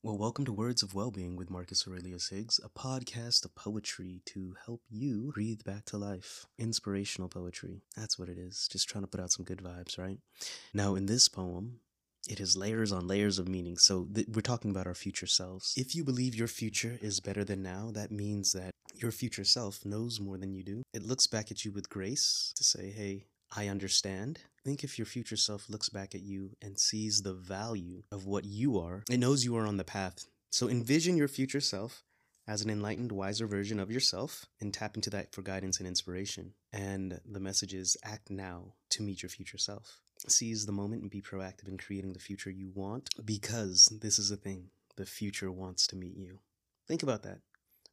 Well, welcome to Words of Wellbeing with Marcus Aurelius Higgs, a podcast of poetry to help you breathe back to life. Inspirational poetry. That's what it is. Just trying to put out some good vibes, right? Now, in this poem, it has layers on layers of meaning. So, th- we're talking about our future selves. If you believe your future is better than now, that means that your future self knows more than you do. It looks back at you with grace to say, hey, I understand. Think if your future self looks back at you and sees the value of what you are, it knows you are on the path. So envision your future self as an enlightened, wiser version of yourself and tap into that for guidance and inspiration. And the message is act now to meet your future self. Seize the moment and be proactive in creating the future you want because this is the thing the future wants to meet you. Think about that.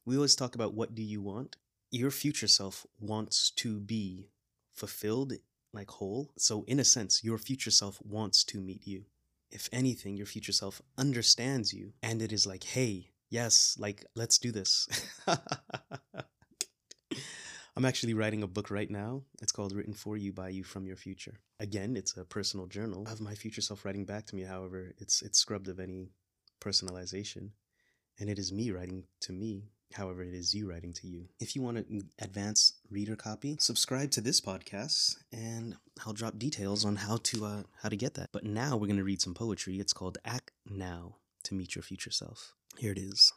We always talk about what do you want? Your future self wants to be fulfilled, like whole. So, in a sense, your future self wants to meet you. If anything, your future self understands you and it is like, hey, yes, like, let's do this. I'm actually writing a book right now. It's called Written for You by You from Your Future. Again, it's a personal journal of my future self writing back to me. However, it's it's scrubbed of any personalization. And it is me writing to me However, it is you writing to you. If you want an advance reader copy, subscribe to this podcast, and I'll drop details on how to uh, how to get that. But now we're gonna read some poetry. It's called "Act Now to Meet Your Future Self." Here it is.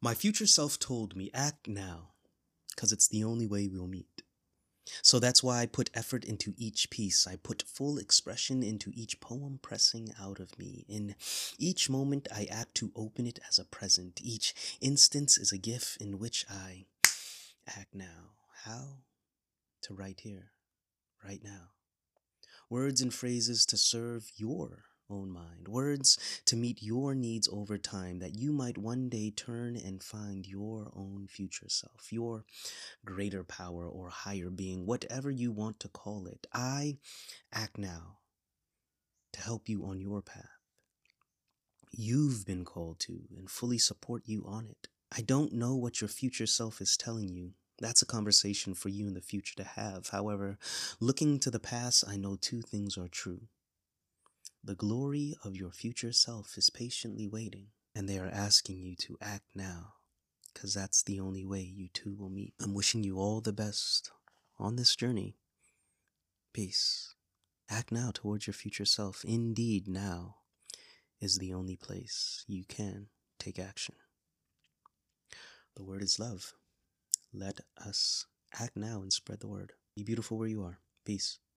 My future self told me, "Act now, cause it's the only way we'll meet." So that's why I put effort into each piece. I put full expression into each poem pressing out of me. In each moment, I act to open it as a present. Each instance is a gift in which I act now. How? To write here, right now. Words and phrases to serve your own mind. Words to meet your needs over time that you might one day turn and find your own future self, your greater power or higher being, whatever you want to call it. I act now to help you on your path. You've been called to and fully support you on it. I don't know what your future self is telling you. That's a conversation for you in the future to have. However, looking to the past, I know two things are true. The glory of your future self is patiently waiting, and they are asking you to act now, because that's the only way you two will meet. I'm wishing you all the best on this journey. Peace. Act now towards your future self. Indeed, now is the only place you can take action. The word is love. Let us act now and spread the word. Be beautiful where you are. Peace.